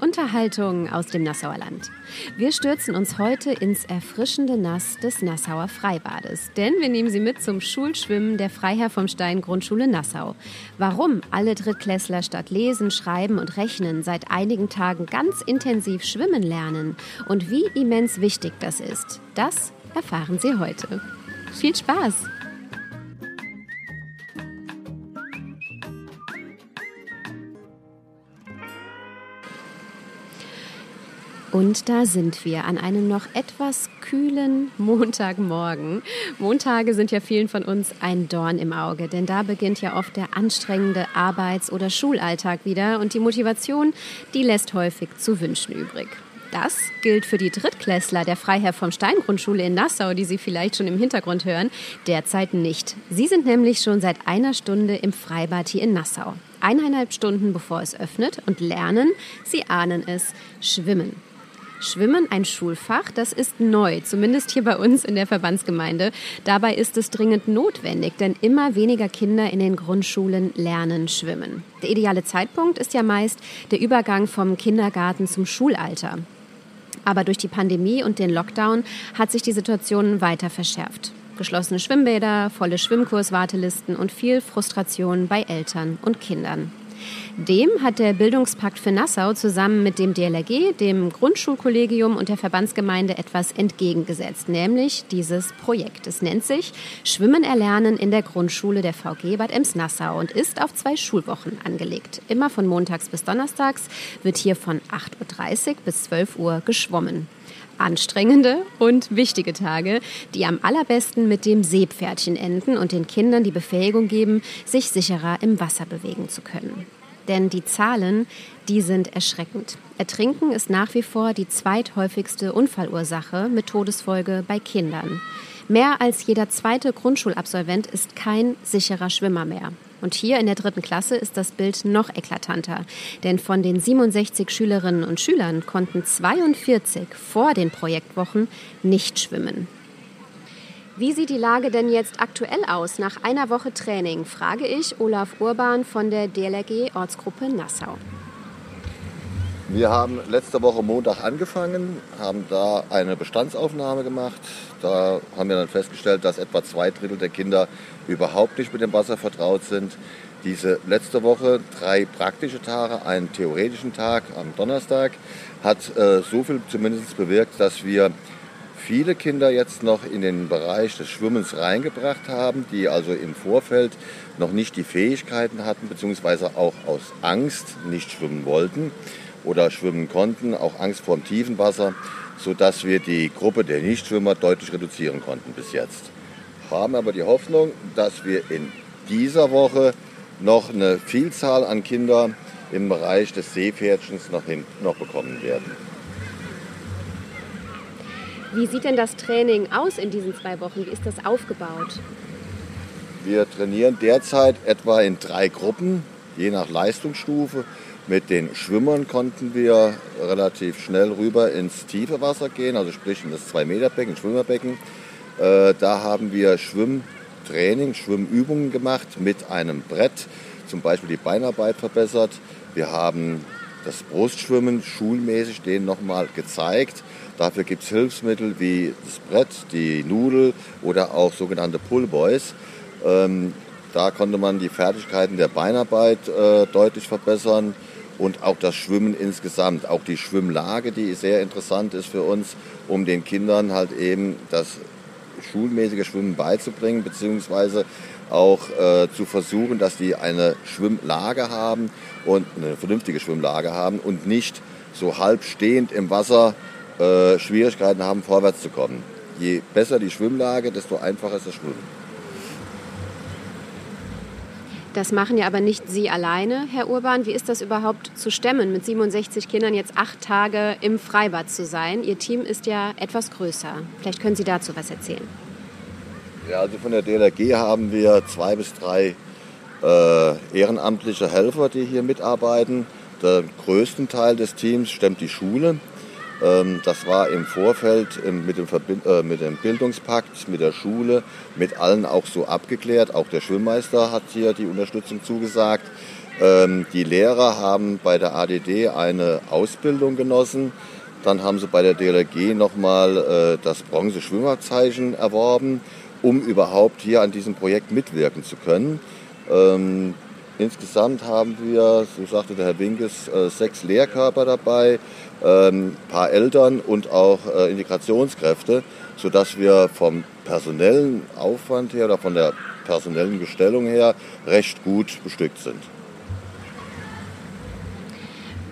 Unterhaltung aus dem Nassauer Land. Wir stürzen uns heute ins erfrischende Nass des Nassauer Freibades, denn wir nehmen Sie mit zum Schulschwimmen der Freiherr vom Stein Grundschule Nassau. Warum alle Drittklässler statt Lesen, Schreiben und Rechnen seit einigen Tagen ganz intensiv schwimmen lernen und wie immens wichtig das ist, das erfahren Sie heute. Viel Spaß! Und da sind wir an einem noch etwas kühlen Montagmorgen. Montage sind ja vielen von uns ein Dorn im Auge, denn da beginnt ja oft der anstrengende Arbeits- oder Schulalltag wieder und die Motivation, die lässt häufig zu wünschen übrig. Das gilt für die Drittklässler der Freiherr vom Stein Grundschule in Nassau, die Sie vielleicht schon im Hintergrund hören, derzeit nicht. Sie sind nämlich schon seit einer Stunde im Freibad hier in Nassau. Eineinhalb Stunden bevor es öffnet und lernen, Sie ahnen es, schwimmen. Schwimmen ein Schulfach, das ist neu, zumindest hier bei uns in der Verbandsgemeinde. Dabei ist es dringend notwendig, denn immer weniger Kinder in den Grundschulen lernen schwimmen. Der ideale Zeitpunkt ist ja meist der Übergang vom Kindergarten zum Schulalter. Aber durch die Pandemie und den Lockdown hat sich die Situation weiter verschärft. Geschlossene Schwimmbäder, volle Schwimmkurswartelisten und viel Frustration bei Eltern und Kindern. Dem hat der Bildungspakt für Nassau zusammen mit dem DLRG, dem Grundschulkollegium und der Verbandsgemeinde etwas entgegengesetzt, nämlich dieses Projekt. Es nennt sich Schwimmen erlernen in der Grundschule der VG Bad Ems-Nassau und ist auf zwei Schulwochen angelegt. Immer von montags bis donnerstags wird hier von 8.30 Uhr bis 12 Uhr geschwommen anstrengende und wichtige Tage, die am allerbesten mit dem Seepferdchen enden und den Kindern die Befähigung geben, sich sicherer im Wasser bewegen zu können. Denn die Zahlen, die sind erschreckend. Ertrinken ist nach wie vor die zweithäufigste Unfallursache mit Todesfolge bei Kindern. Mehr als jeder zweite Grundschulabsolvent ist kein sicherer Schwimmer mehr. Und hier in der dritten Klasse ist das Bild noch eklatanter. Denn von den 67 Schülerinnen und Schülern konnten 42 vor den Projektwochen nicht schwimmen. Wie sieht die Lage denn jetzt aktuell aus? Nach einer Woche Training frage ich Olaf Urban von der DLRG Ortsgruppe Nassau. Wir haben letzte Woche Montag angefangen, haben da eine Bestandsaufnahme gemacht. Da haben wir dann festgestellt, dass etwa zwei Drittel der Kinder überhaupt nicht mit dem Wasser vertraut sind. Diese letzte Woche drei praktische Tage, einen theoretischen Tag am Donnerstag, hat äh, so viel zumindest bewirkt, dass wir viele Kinder jetzt noch in den Bereich des Schwimmens reingebracht haben, die also im Vorfeld noch nicht die Fähigkeiten hatten, beziehungsweise auch aus Angst nicht schwimmen wollten oder schwimmen konnten, auch Angst vor dem tiefen Wasser, sodass wir die Gruppe der Nichtschwimmer deutlich reduzieren konnten bis jetzt. Haben aber die Hoffnung, dass wir in dieser Woche noch eine Vielzahl an Kindern im Bereich des Seepferdchens noch, hin, noch bekommen werden. Wie sieht denn das Training aus in diesen zwei Wochen? Wie ist das aufgebaut? Wir trainieren derzeit etwa in drei Gruppen, je nach Leistungsstufe. Mit den Schwimmern konnten wir relativ schnell rüber ins tiefe Wasser gehen, also sprich in das 2-Meter-Becken, Schwimmerbecken. Äh, da haben wir Schwimmtraining, Schwimmübungen gemacht mit einem Brett, zum Beispiel die Beinarbeit verbessert. Wir haben das Brustschwimmen schulmäßig denen nochmal gezeigt. Dafür gibt es Hilfsmittel wie das Brett, die Nudel oder auch sogenannte Pullboys. Ähm, da konnte man die Fertigkeiten der Beinarbeit äh, deutlich verbessern und auch das Schwimmen insgesamt. Auch die Schwimmlage, die sehr interessant ist für uns, um den Kindern halt eben das schulmäßige Schwimmen beizubringen, beziehungsweise auch äh, zu versuchen, dass die eine Schwimmlage haben und eine vernünftige Schwimmlage haben und nicht so halb stehend im Wasser äh, Schwierigkeiten haben, vorwärts zu kommen. Je besser die Schwimmlage, desto einfacher ist das Schwimmen. Das machen ja aber nicht Sie alleine, Herr Urban. Wie ist das überhaupt zu stemmen, mit 67 Kindern jetzt acht Tage im Freibad zu sein? Ihr Team ist ja etwas größer. Vielleicht können Sie dazu was erzählen. Ja, also von der DLRG haben wir zwei bis drei äh, ehrenamtliche Helfer, die hier mitarbeiten. Der größten Teil des Teams stemmt die Schule. Ähm, das war im Vorfeld mit dem, äh, mit dem Bildungspakt, mit der Schule, mit allen auch so abgeklärt. Auch der Schulmeister hat hier die Unterstützung zugesagt. Ähm, die Lehrer haben bei der ADD eine Ausbildung genossen. Dann haben sie bei der DLRG nochmal äh, das Bronze-Schwimmerzeichen erworben, um überhaupt hier an diesem Projekt mitwirken zu können. Ähm, insgesamt haben wir, so sagte der Herr Winkes, äh, sechs Lehrkörper dabei, ein ähm, paar Eltern und auch äh, Integrationskräfte, sodass wir vom personellen Aufwand her oder von der personellen Gestellung her recht gut bestückt sind.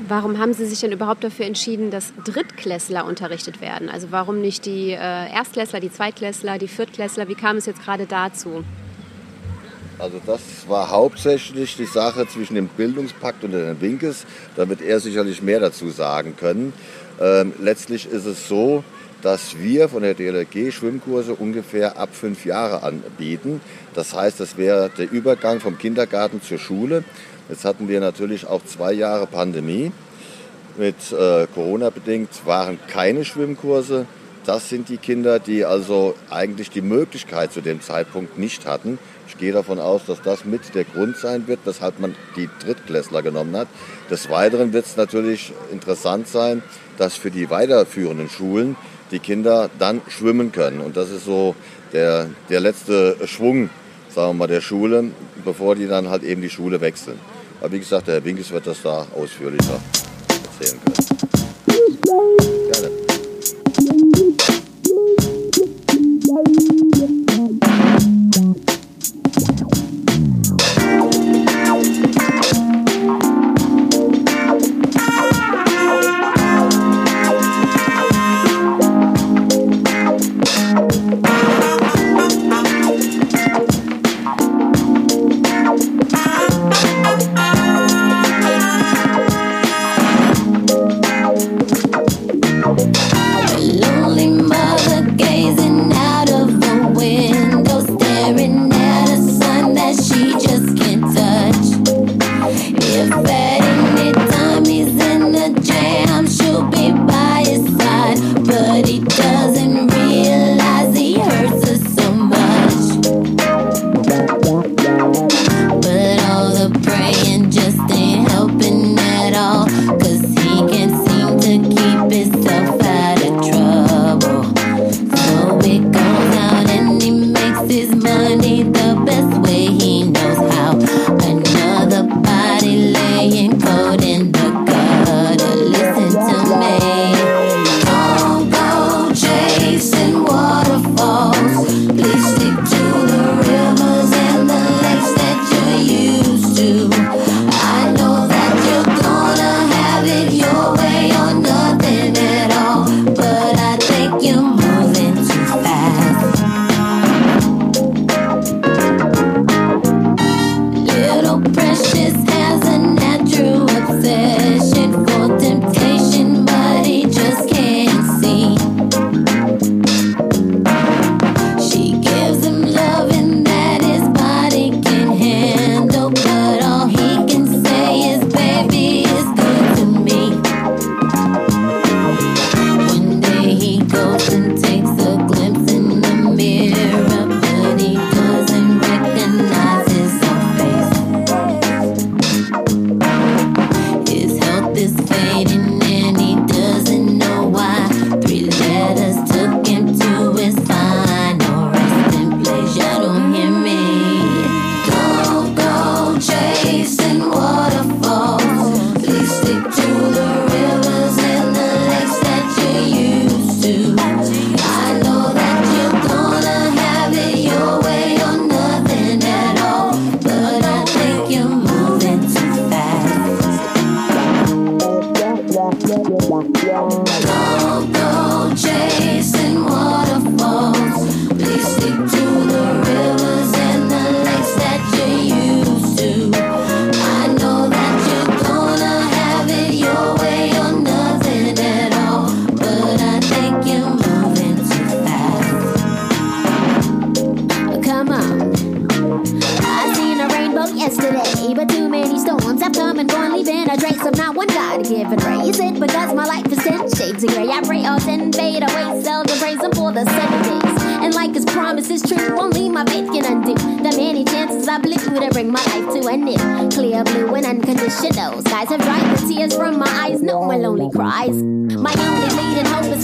Warum haben Sie sich denn überhaupt dafür entschieden, dass Drittklässler unterrichtet werden? Also warum nicht die äh, Erstklässler, die Zweitklässler, die Viertklässler? Wie kam es jetzt gerade dazu? Also das war hauptsächlich die Sache zwischen dem Bildungspakt und den Winkes. Da wird er sicherlich mehr dazu sagen können. Ähm, letztlich ist es so, dass wir von der DLRG Schwimmkurse ungefähr ab fünf Jahre anbieten. Das heißt, das wäre der Übergang vom Kindergarten zur Schule. Jetzt hatten wir natürlich auch zwei Jahre Pandemie. Mit äh, Corona bedingt waren keine Schwimmkurse. Das sind die Kinder, die also eigentlich die Möglichkeit zu dem Zeitpunkt nicht hatten. Ich gehe davon aus, dass das mit der Grund sein wird, weshalb man die Drittklässler genommen hat. Des Weiteren wird es natürlich interessant sein, dass für die weiterführenden Schulen die Kinder dann schwimmen können. Und das ist so der, der letzte Schwung, sagen wir mal, der Schule, bevor die dann halt eben die Schule wechseln. Aber wie gesagt, der Herr Winkes wird das da ausführlicher erzählen können.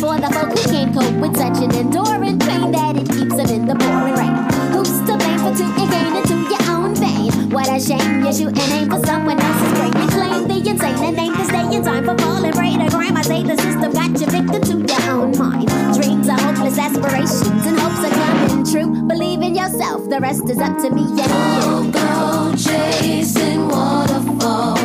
For the folk who can't cope with such an enduring pain that it keeps them in the pouring rain. Who's to blame for taking gain into your own vein? What a shame you're shooting aim for someone else's brain. You claim the insane and aim to stay in time for falling prey to crime. I say the system got you victim to your own mind. Dreams are hopeless aspirations and hopes are coming true. Believe in yourself, the rest is up to me and you. Go chasing waterfalls.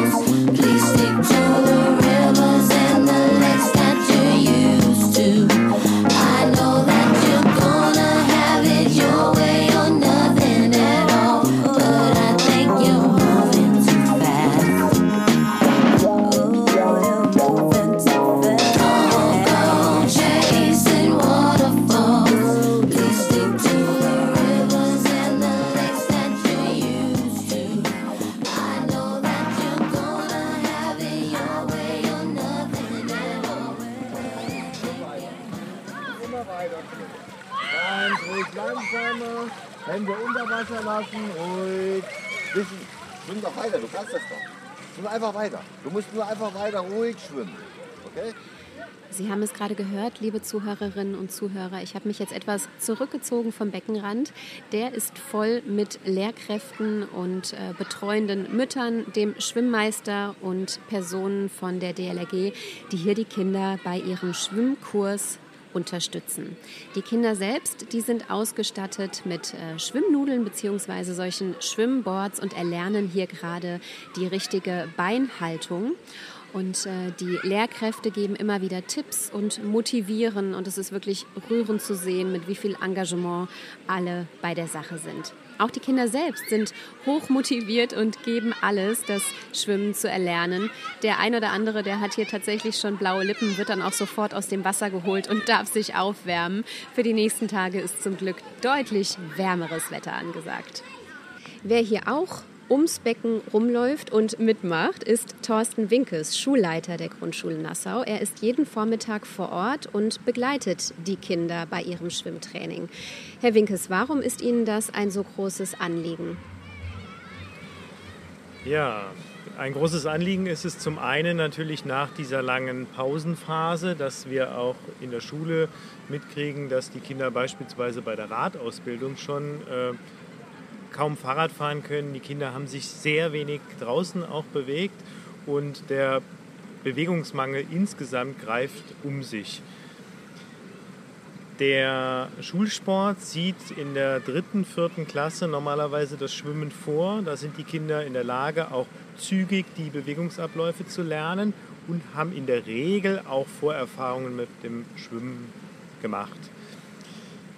Langsamer. Hände unter Wasser lassen, ruhig. Bisschen. Schwimm doch weiter, du kannst das doch. Schwimm einfach weiter. Du musst nur einfach weiter ruhig schwimmen. Okay? Sie haben es gerade gehört, liebe Zuhörerinnen und Zuhörer. Ich habe mich jetzt etwas zurückgezogen vom Beckenrand. Der ist voll mit Lehrkräften und äh, betreuenden Müttern, dem Schwimmmeister und Personen von der DLRG, die hier die Kinder bei ihrem Schwimmkurs unterstützen. Die Kinder selbst, die sind ausgestattet mit äh, Schwimmnudeln bzw. solchen Schwimmboards und erlernen hier gerade die richtige Beinhaltung. Und äh, die Lehrkräfte geben immer wieder Tipps und motivieren. Und es ist wirklich rührend zu sehen, mit wie viel Engagement alle bei der Sache sind. Auch die Kinder selbst sind hoch motiviert und geben alles, das Schwimmen zu erlernen. Der ein oder andere, der hat hier tatsächlich schon blaue Lippen, wird dann auch sofort aus dem Wasser geholt und darf sich aufwärmen. Für die nächsten Tage ist zum Glück deutlich wärmeres Wetter angesagt. Wer hier auch ums Becken rumläuft und mitmacht, ist Thorsten Winkes, Schulleiter der Grundschule Nassau. Er ist jeden Vormittag vor Ort und begleitet die Kinder bei ihrem Schwimmtraining. Herr Winkes, warum ist Ihnen das ein so großes Anliegen? Ja, ein großes Anliegen ist es zum einen natürlich nach dieser langen Pausenphase, dass wir auch in der Schule mitkriegen, dass die Kinder beispielsweise bei der Radausbildung schon äh, kaum Fahrrad fahren können. Die Kinder haben sich sehr wenig draußen auch bewegt und der Bewegungsmangel insgesamt greift um sich. Der Schulsport sieht in der dritten, vierten Klasse normalerweise das Schwimmen vor. Da sind die Kinder in der Lage, auch zügig die Bewegungsabläufe zu lernen und haben in der Regel auch Vorerfahrungen mit dem Schwimmen gemacht.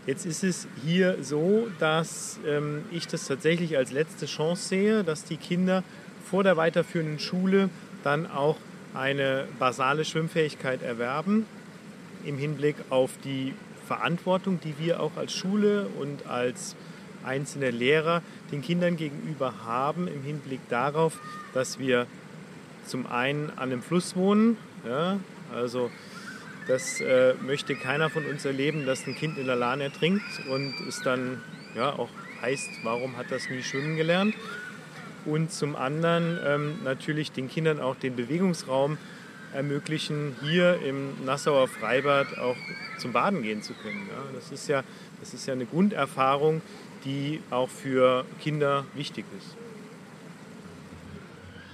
Jetzt ist es hier so, dass ähm, ich das tatsächlich als letzte Chance sehe, dass die Kinder vor der weiterführenden Schule dann auch eine basale Schwimmfähigkeit erwerben im Hinblick auf die Verantwortung, die wir auch als Schule und als einzelne Lehrer den Kindern gegenüber haben, im Hinblick darauf, dass wir zum einen an einem Fluss wohnen, ja, also das äh, möchte keiner von uns erleben, dass ein Kind in der Lahn ertrinkt und es dann ja, auch heißt, warum hat das nie schwimmen gelernt? Und zum anderen ähm, natürlich den Kindern auch den Bewegungsraum ermöglichen, hier im Nassauer Freibad auch zum Baden gehen zu können. Ja, das, ist ja, das ist ja eine Grunderfahrung, die auch für Kinder wichtig ist.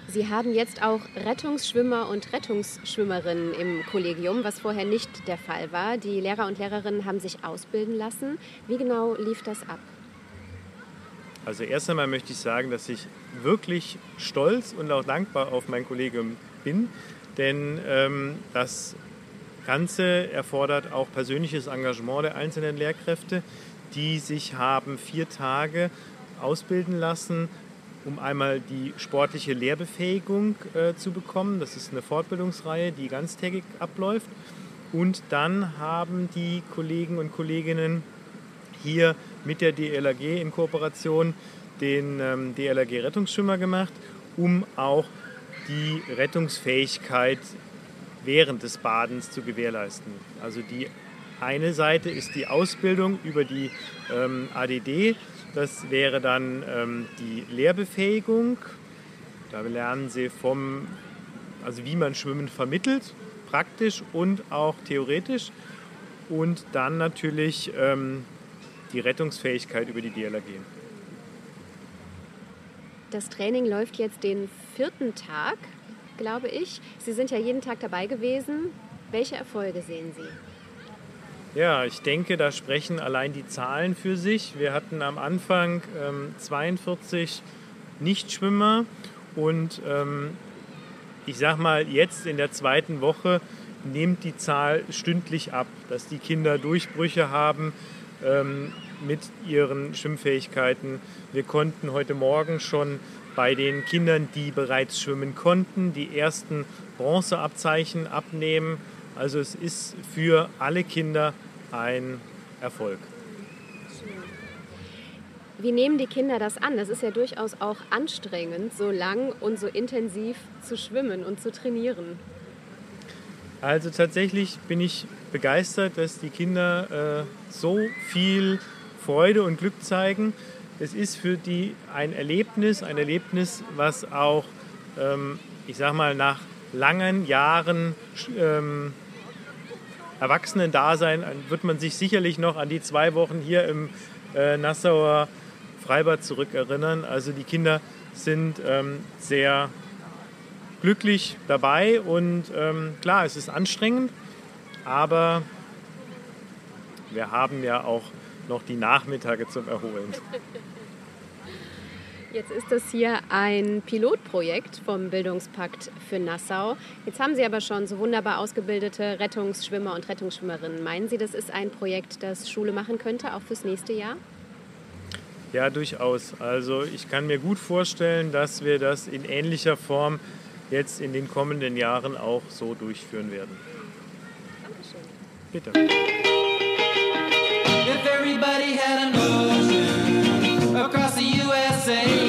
Sie haben jetzt auch Rettungsschwimmer und Rettungsschwimmerinnen im Kollegium, was vorher nicht der Fall war. Die Lehrer und Lehrerinnen haben sich ausbilden lassen. Wie genau lief das ab? Also erst einmal möchte ich sagen, dass ich wirklich stolz und auch dankbar auf mein Kollegium bin, denn ähm, das Ganze erfordert auch persönliches Engagement der einzelnen Lehrkräfte, die sich haben vier Tage ausbilden lassen, um einmal die sportliche Lehrbefähigung äh, zu bekommen. Das ist eine Fortbildungsreihe, die ganztägig abläuft. Und dann haben die Kollegen und Kolleginnen hier mit der DLAG in Kooperation den ähm, DLRG-Rettungsschwimmer gemacht, um auch die Rettungsfähigkeit während des Badens zu gewährleisten. Also die eine Seite ist die Ausbildung über die ähm, ADD. Das wäre dann ähm, die Lehrbefähigung. Da lernen Sie vom, also wie man Schwimmen vermittelt, praktisch und auch theoretisch. Und dann natürlich ähm, die Rettungsfähigkeit über die DLRG. Das Training läuft jetzt den vierten Tag, glaube ich. Sie sind ja jeden Tag dabei gewesen. Welche Erfolge sehen Sie? Ja, ich denke, da sprechen allein die Zahlen für sich. Wir hatten am Anfang ähm, 42 Nichtschwimmer und ähm, ich sag mal, jetzt in der zweiten Woche nimmt die Zahl stündlich ab, dass die Kinder Durchbrüche haben ähm, mit ihren Schwimmfähigkeiten. Wir konnten heute Morgen schon bei den Kindern, die bereits schwimmen konnten, die ersten Bronzeabzeichen abnehmen. Also es ist für alle Kinder ein Erfolg. Wie nehmen die Kinder das an? Das ist ja durchaus auch anstrengend, so lang und so intensiv zu schwimmen und zu trainieren. Also tatsächlich bin ich begeistert, dass die Kinder äh, so viel Freude und Glück zeigen. Es ist für die ein Erlebnis, ein Erlebnis, was auch, ähm, ich sag mal, nach langen Jahren ähm, Erwachsenen-Dasein wird man sich sicherlich noch an die zwei Wochen hier im äh, Nassauer Freibad zurückerinnern. Also die Kinder sind ähm, sehr glücklich dabei und ähm, klar, es ist anstrengend, aber wir haben ja auch noch die Nachmittage zum Erholen. Jetzt ist das hier ein Pilotprojekt vom Bildungspakt für Nassau. Jetzt haben Sie aber schon so wunderbar ausgebildete Rettungsschwimmer und Rettungsschwimmerinnen. Meinen Sie, das ist ein Projekt, das Schule machen könnte, auch fürs nächste Jahr? Ja, durchaus. Also ich kann mir gut vorstellen, dass wir das in ähnlicher Form jetzt in den kommenden Jahren auch so durchführen werden. Bitte. If everybody had an ocean across the USA,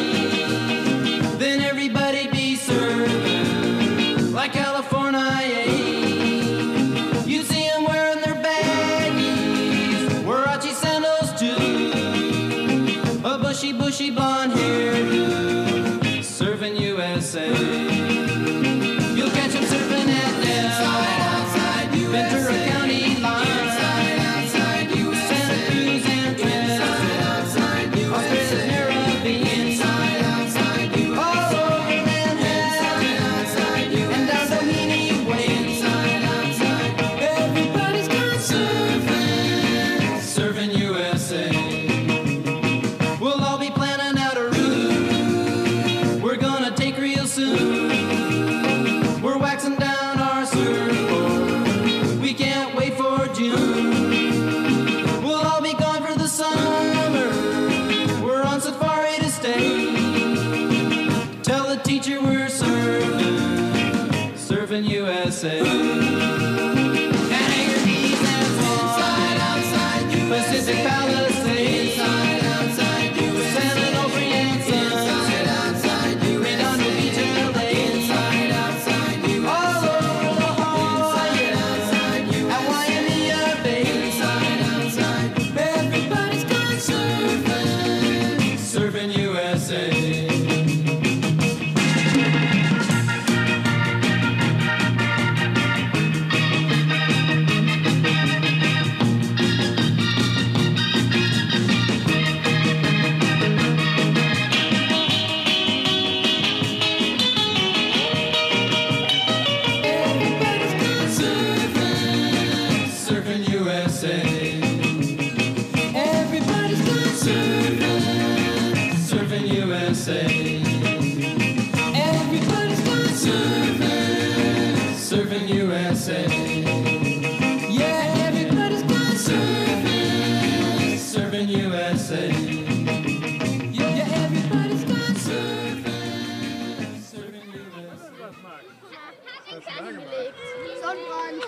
USA. Sonnenbrand.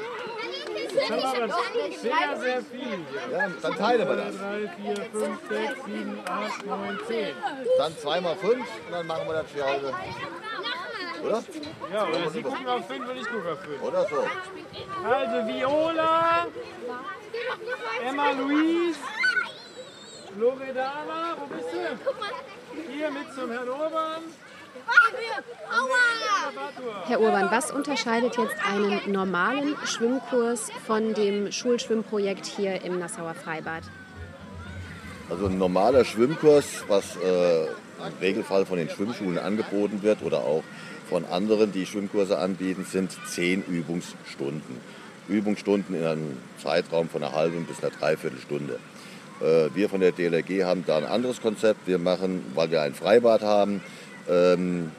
Das haben aber sehr, sehr viel. Ja, dann teilen wir das. 3, 4, 5, 6, 7, 8, 9, 10. Dann zweimal fünf und dann machen wir das für heute. Oder? Ja, oder Sie gucken auf 5 und ich gucke auf 5. Oder so. Also Viola, Emma Louise, Loredana, wo bist du? Hier mit zum Herrn Urban. Herr Urban, was unterscheidet jetzt einen normalen Schwimmkurs von dem Schulschwimmprojekt hier im Nassauer Freibad? Also ein normaler Schwimmkurs, was äh, im Regelfall von den Schwimmschulen angeboten wird oder auch von anderen, die Schwimmkurse anbieten, sind zehn Übungsstunden. Übungsstunden in einem Zeitraum von einer halben bis einer Dreiviertelstunde. Äh, wir von der DLRG haben da ein anderes Konzept. Wir machen, weil wir ein Freibad haben, ähm,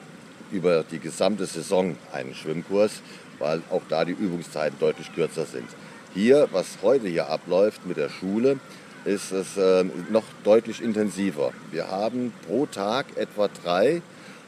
über die gesamte Saison einen Schwimmkurs, weil auch da die Übungszeiten deutlich kürzer sind. Hier, was heute hier abläuft mit der Schule, ist es äh, noch deutlich intensiver. Wir haben pro Tag etwa drei,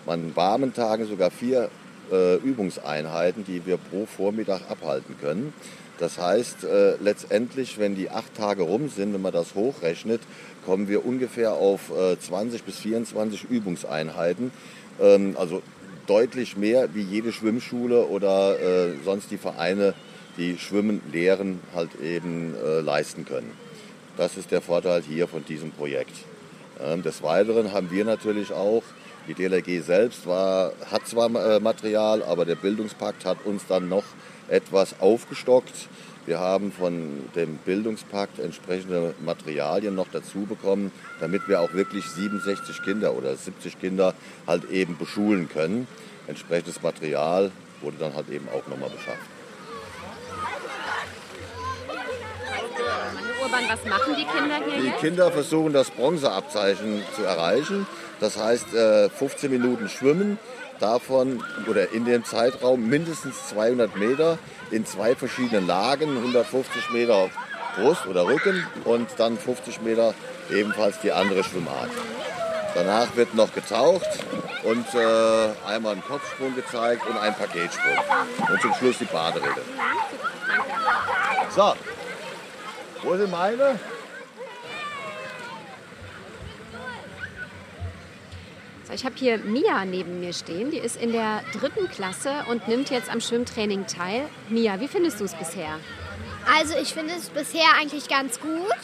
an warmen Tagen sogar vier äh, Übungseinheiten, die wir pro Vormittag abhalten können. Das heißt, äh, letztendlich, wenn die acht Tage rum sind, wenn man das hochrechnet, kommen wir ungefähr auf äh, 20 bis 24 Übungseinheiten. Ähm, also deutlich mehr wie jede Schwimmschule oder äh, sonst die Vereine, die Schwimmen lehren, halt eben äh, leisten können. Das ist der Vorteil hier von diesem Projekt. Ähm, des Weiteren haben wir natürlich auch, die DLRG selbst war, hat zwar äh, Material, aber der Bildungspakt hat uns dann noch etwas aufgestockt. Wir haben von dem Bildungspakt entsprechende Materialien noch dazu bekommen, damit wir auch wirklich 67 Kinder oder 70 Kinder halt eben beschulen können. Entsprechendes Material wurde dann halt eben auch nochmal beschafft. Urban, was machen die Kinder hier Die jetzt? Kinder versuchen das Bronzeabzeichen zu erreichen. Das heißt äh, 15 Minuten schwimmen, davon oder in dem Zeitraum mindestens 200 Meter in zwei verschiedenen Lagen, 150 Meter Brust oder Rücken und dann 50 Meter ebenfalls die andere Schwimmart. Danach wird noch getaucht und äh, einmal ein Kopfsprung gezeigt und ein Paketsprung. Und zum Schluss die Baderegel. So, wo sind meine? So, ich habe hier Mia neben mir stehen. Die ist in der dritten Klasse und nimmt jetzt am Schwimmtraining teil. Mia, wie findest du es bisher? Also ich finde es bisher eigentlich ganz gut.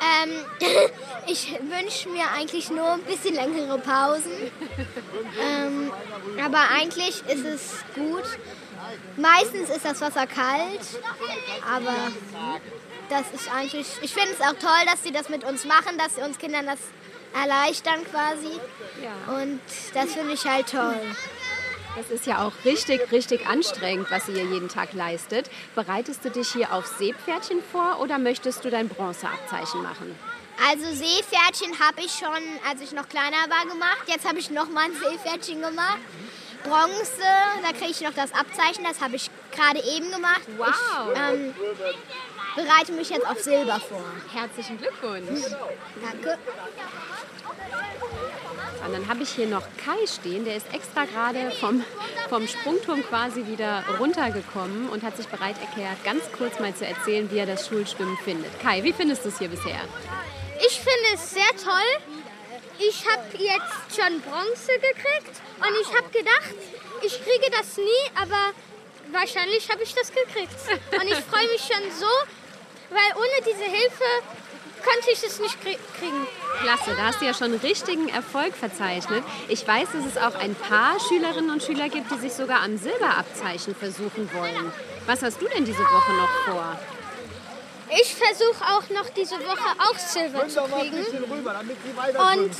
Ähm, ich wünsche mir eigentlich nur ein bisschen längere Pausen. Ähm, aber eigentlich ist es gut. Meistens ist das Wasser kalt, aber das ist eigentlich. Ich finde es auch toll, dass sie das mit uns machen, dass sie uns Kindern das erleichtern quasi. Ja. Und das finde ich halt toll. Das ist ja auch richtig, richtig anstrengend, was ihr hier jeden Tag leistet. Bereitest du dich hier auf Seepferdchen vor oder möchtest du dein Bronzeabzeichen machen? Also Seepferdchen habe ich schon, als ich noch kleiner war, gemacht. Jetzt habe ich noch mal ein Seepferdchen gemacht. Bronze, da kriege ich noch das Abzeichen, das habe ich gerade eben gemacht. Wow. Ich ähm, bereite mich jetzt auf Silber vor. Herzlichen Glückwunsch. Danke. Und dann habe ich hier noch Kai stehen, der ist extra gerade vom, vom Sprungturm quasi wieder runtergekommen und hat sich bereit erklärt, ganz kurz mal zu erzählen, wie er das Schulschwimmen findet. Kai, wie findest du es hier bisher? Ich finde es sehr toll. Ich habe jetzt schon Bronze gekriegt und ich habe gedacht, ich kriege das nie, aber wahrscheinlich habe ich das gekriegt. Und ich freue mich schon so, weil ohne diese Hilfe konnte ich es nicht krie kriegen. Klasse, da hast du ja schon richtigen Erfolg verzeichnet. Ich weiß, dass es auch ein paar Schülerinnen und Schüler gibt, die sich sogar am Silberabzeichen versuchen wollen. Was hast du denn diese Woche noch vor? Ich versuche auch noch diese Woche auch Silber zu kriegen. Und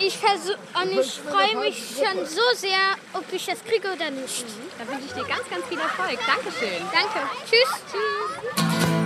ich, versuch, und ich freue mich schon so sehr, ob ich das kriege oder nicht. Da wünsche ich dir ganz, ganz viel Erfolg. Dankeschön. Danke. Tschüss. Tschüss.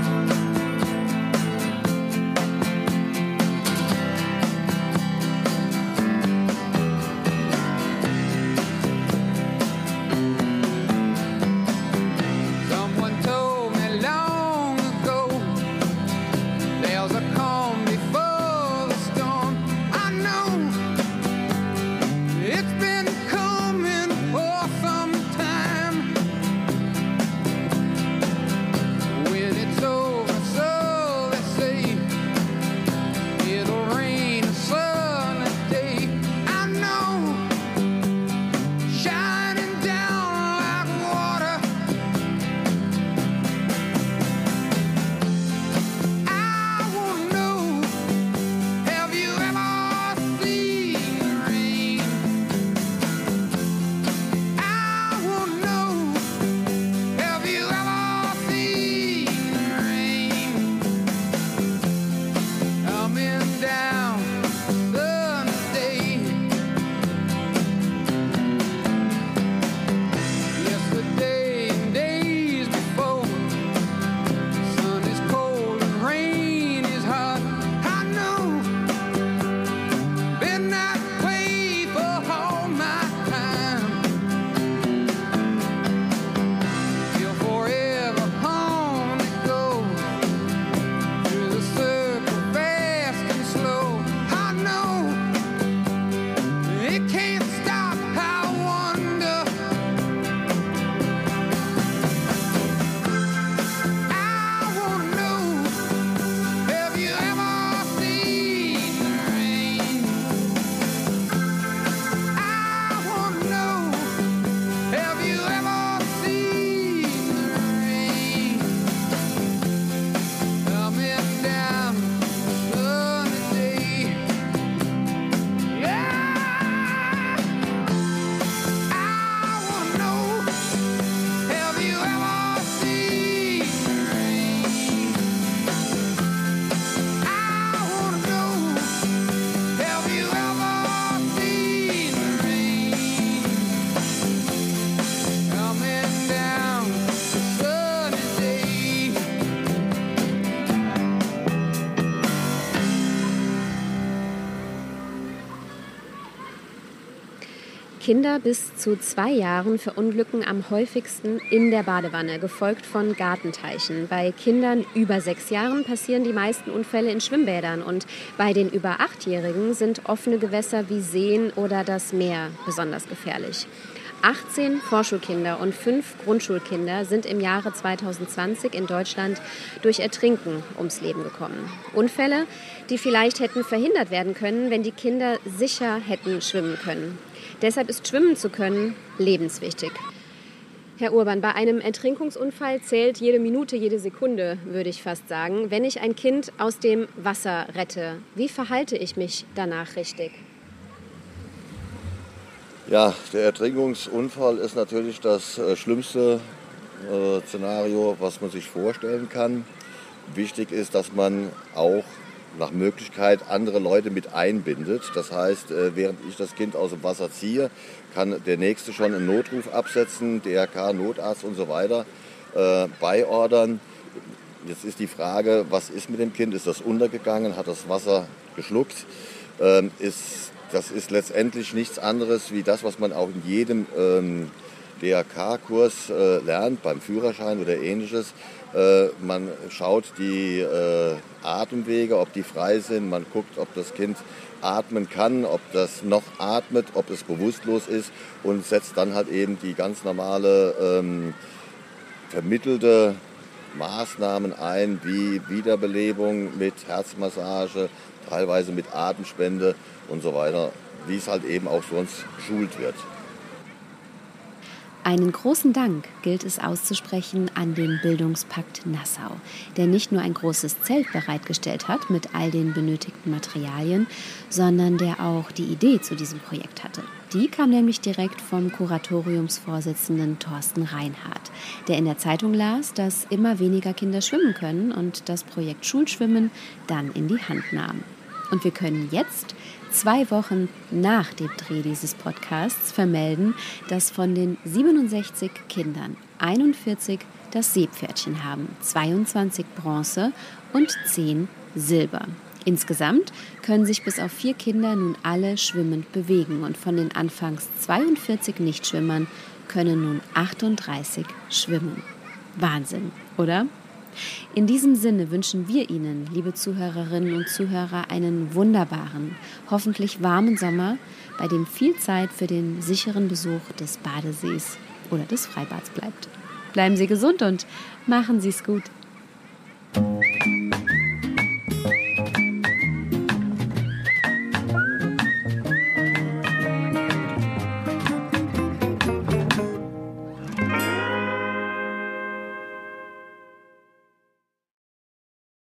Kinder bis zu zwei Jahren verunglücken am häufigsten in der Badewanne, gefolgt von Gartenteichen. Bei Kindern über sechs Jahren passieren die meisten Unfälle in Schwimmbädern und bei den über achtjährigen sind offene Gewässer wie Seen oder das Meer besonders gefährlich. 18 Vorschulkinder und 5 Grundschulkinder sind im Jahre 2020 in Deutschland durch Ertrinken ums Leben gekommen. Unfälle, die vielleicht hätten verhindert werden können, wenn die Kinder sicher hätten schwimmen können. Deshalb ist Schwimmen zu können lebenswichtig. Herr Urban, bei einem Ertrinkungsunfall zählt jede Minute, jede Sekunde, würde ich fast sagen. Wenn ich ein Kind aus dem Wasser rette, wie verhalte ich mich danach richtig? Ja, der Ertrinkungsunfall ist natürlich das äh, schlimmste äh, Szenario, was man sich vorstellen kann. Wichtig ist, dass man auch nach Möglichkeit andere Leute mit einbindet. Das heißt, äh, während ich das Kind aus dem Wasser ziehe, kann der Nächste schon einen Notruf absetzen, DRK, Notarzt und so weiter äh, beiordern. Jetzt ist die Frage, was ist mit dem Kind? Ist das untergegangen? Hat das Wasser geschluckt? Ähm, ist, das ist letztendlich nichts anderes wie das, was man auch in jedem ähm, DRK-Kurs äh, lernt, beim Führerschein oder ähnliches. Äh, man schaut die äh, Atemwege, ob die frei sind. Man guckt, ob das Kind atmen kann, ob das noch atmet, ob es bewusstlos ist und setzt dann halt eben die ganz normale ähm, vermittelte Maßnahmen ein, wie Wiederbelebung mit Herzmassage, teilweise mit Atemspende und so weiter, wie es halt eben auch sonst geschult wird. Einen großen Dank gilt es auszusprechen an den Bildungspakt Nassau, der nicht nur ein großes Zelt bereitgestellt hat mit all den benötigten Materialien, sondern der auch die Idee zu diesem Projekt hatte. Die kam nämlich direkt vom Kuratoriumsvorsitzenden Thorsten Reinhardt, der in der Zeitung las, dass immer weniger Kinder schwimmen können und das Projekt Schulschwimmen dann in die Hand nahm. Und wir können jetzt zwei Wochen nach dem Dreh dieses Podcasts vermelden, dass von den 67 Kindern 41 das Seepferdchen haben, 22 Bronze und 10 Silber. Insgesamt können sich bis auf vier Kinder nun alle schwimmend bewegen und von den anfangs 42 Nichtschwimmern können nun 38 schwimmen. Wahnsinn, oder? In diesem Sinne wünschen wir Ihnen, liebe Zuhörerinnen und Zuhörer, einen wunderbaren, hoffentlich warmen Sommer, bei dem viel Zeit für den sicheren Besuch des Badesees oder des Freibads bleibt. Bleiben Sie gesund und machen Sie es gut.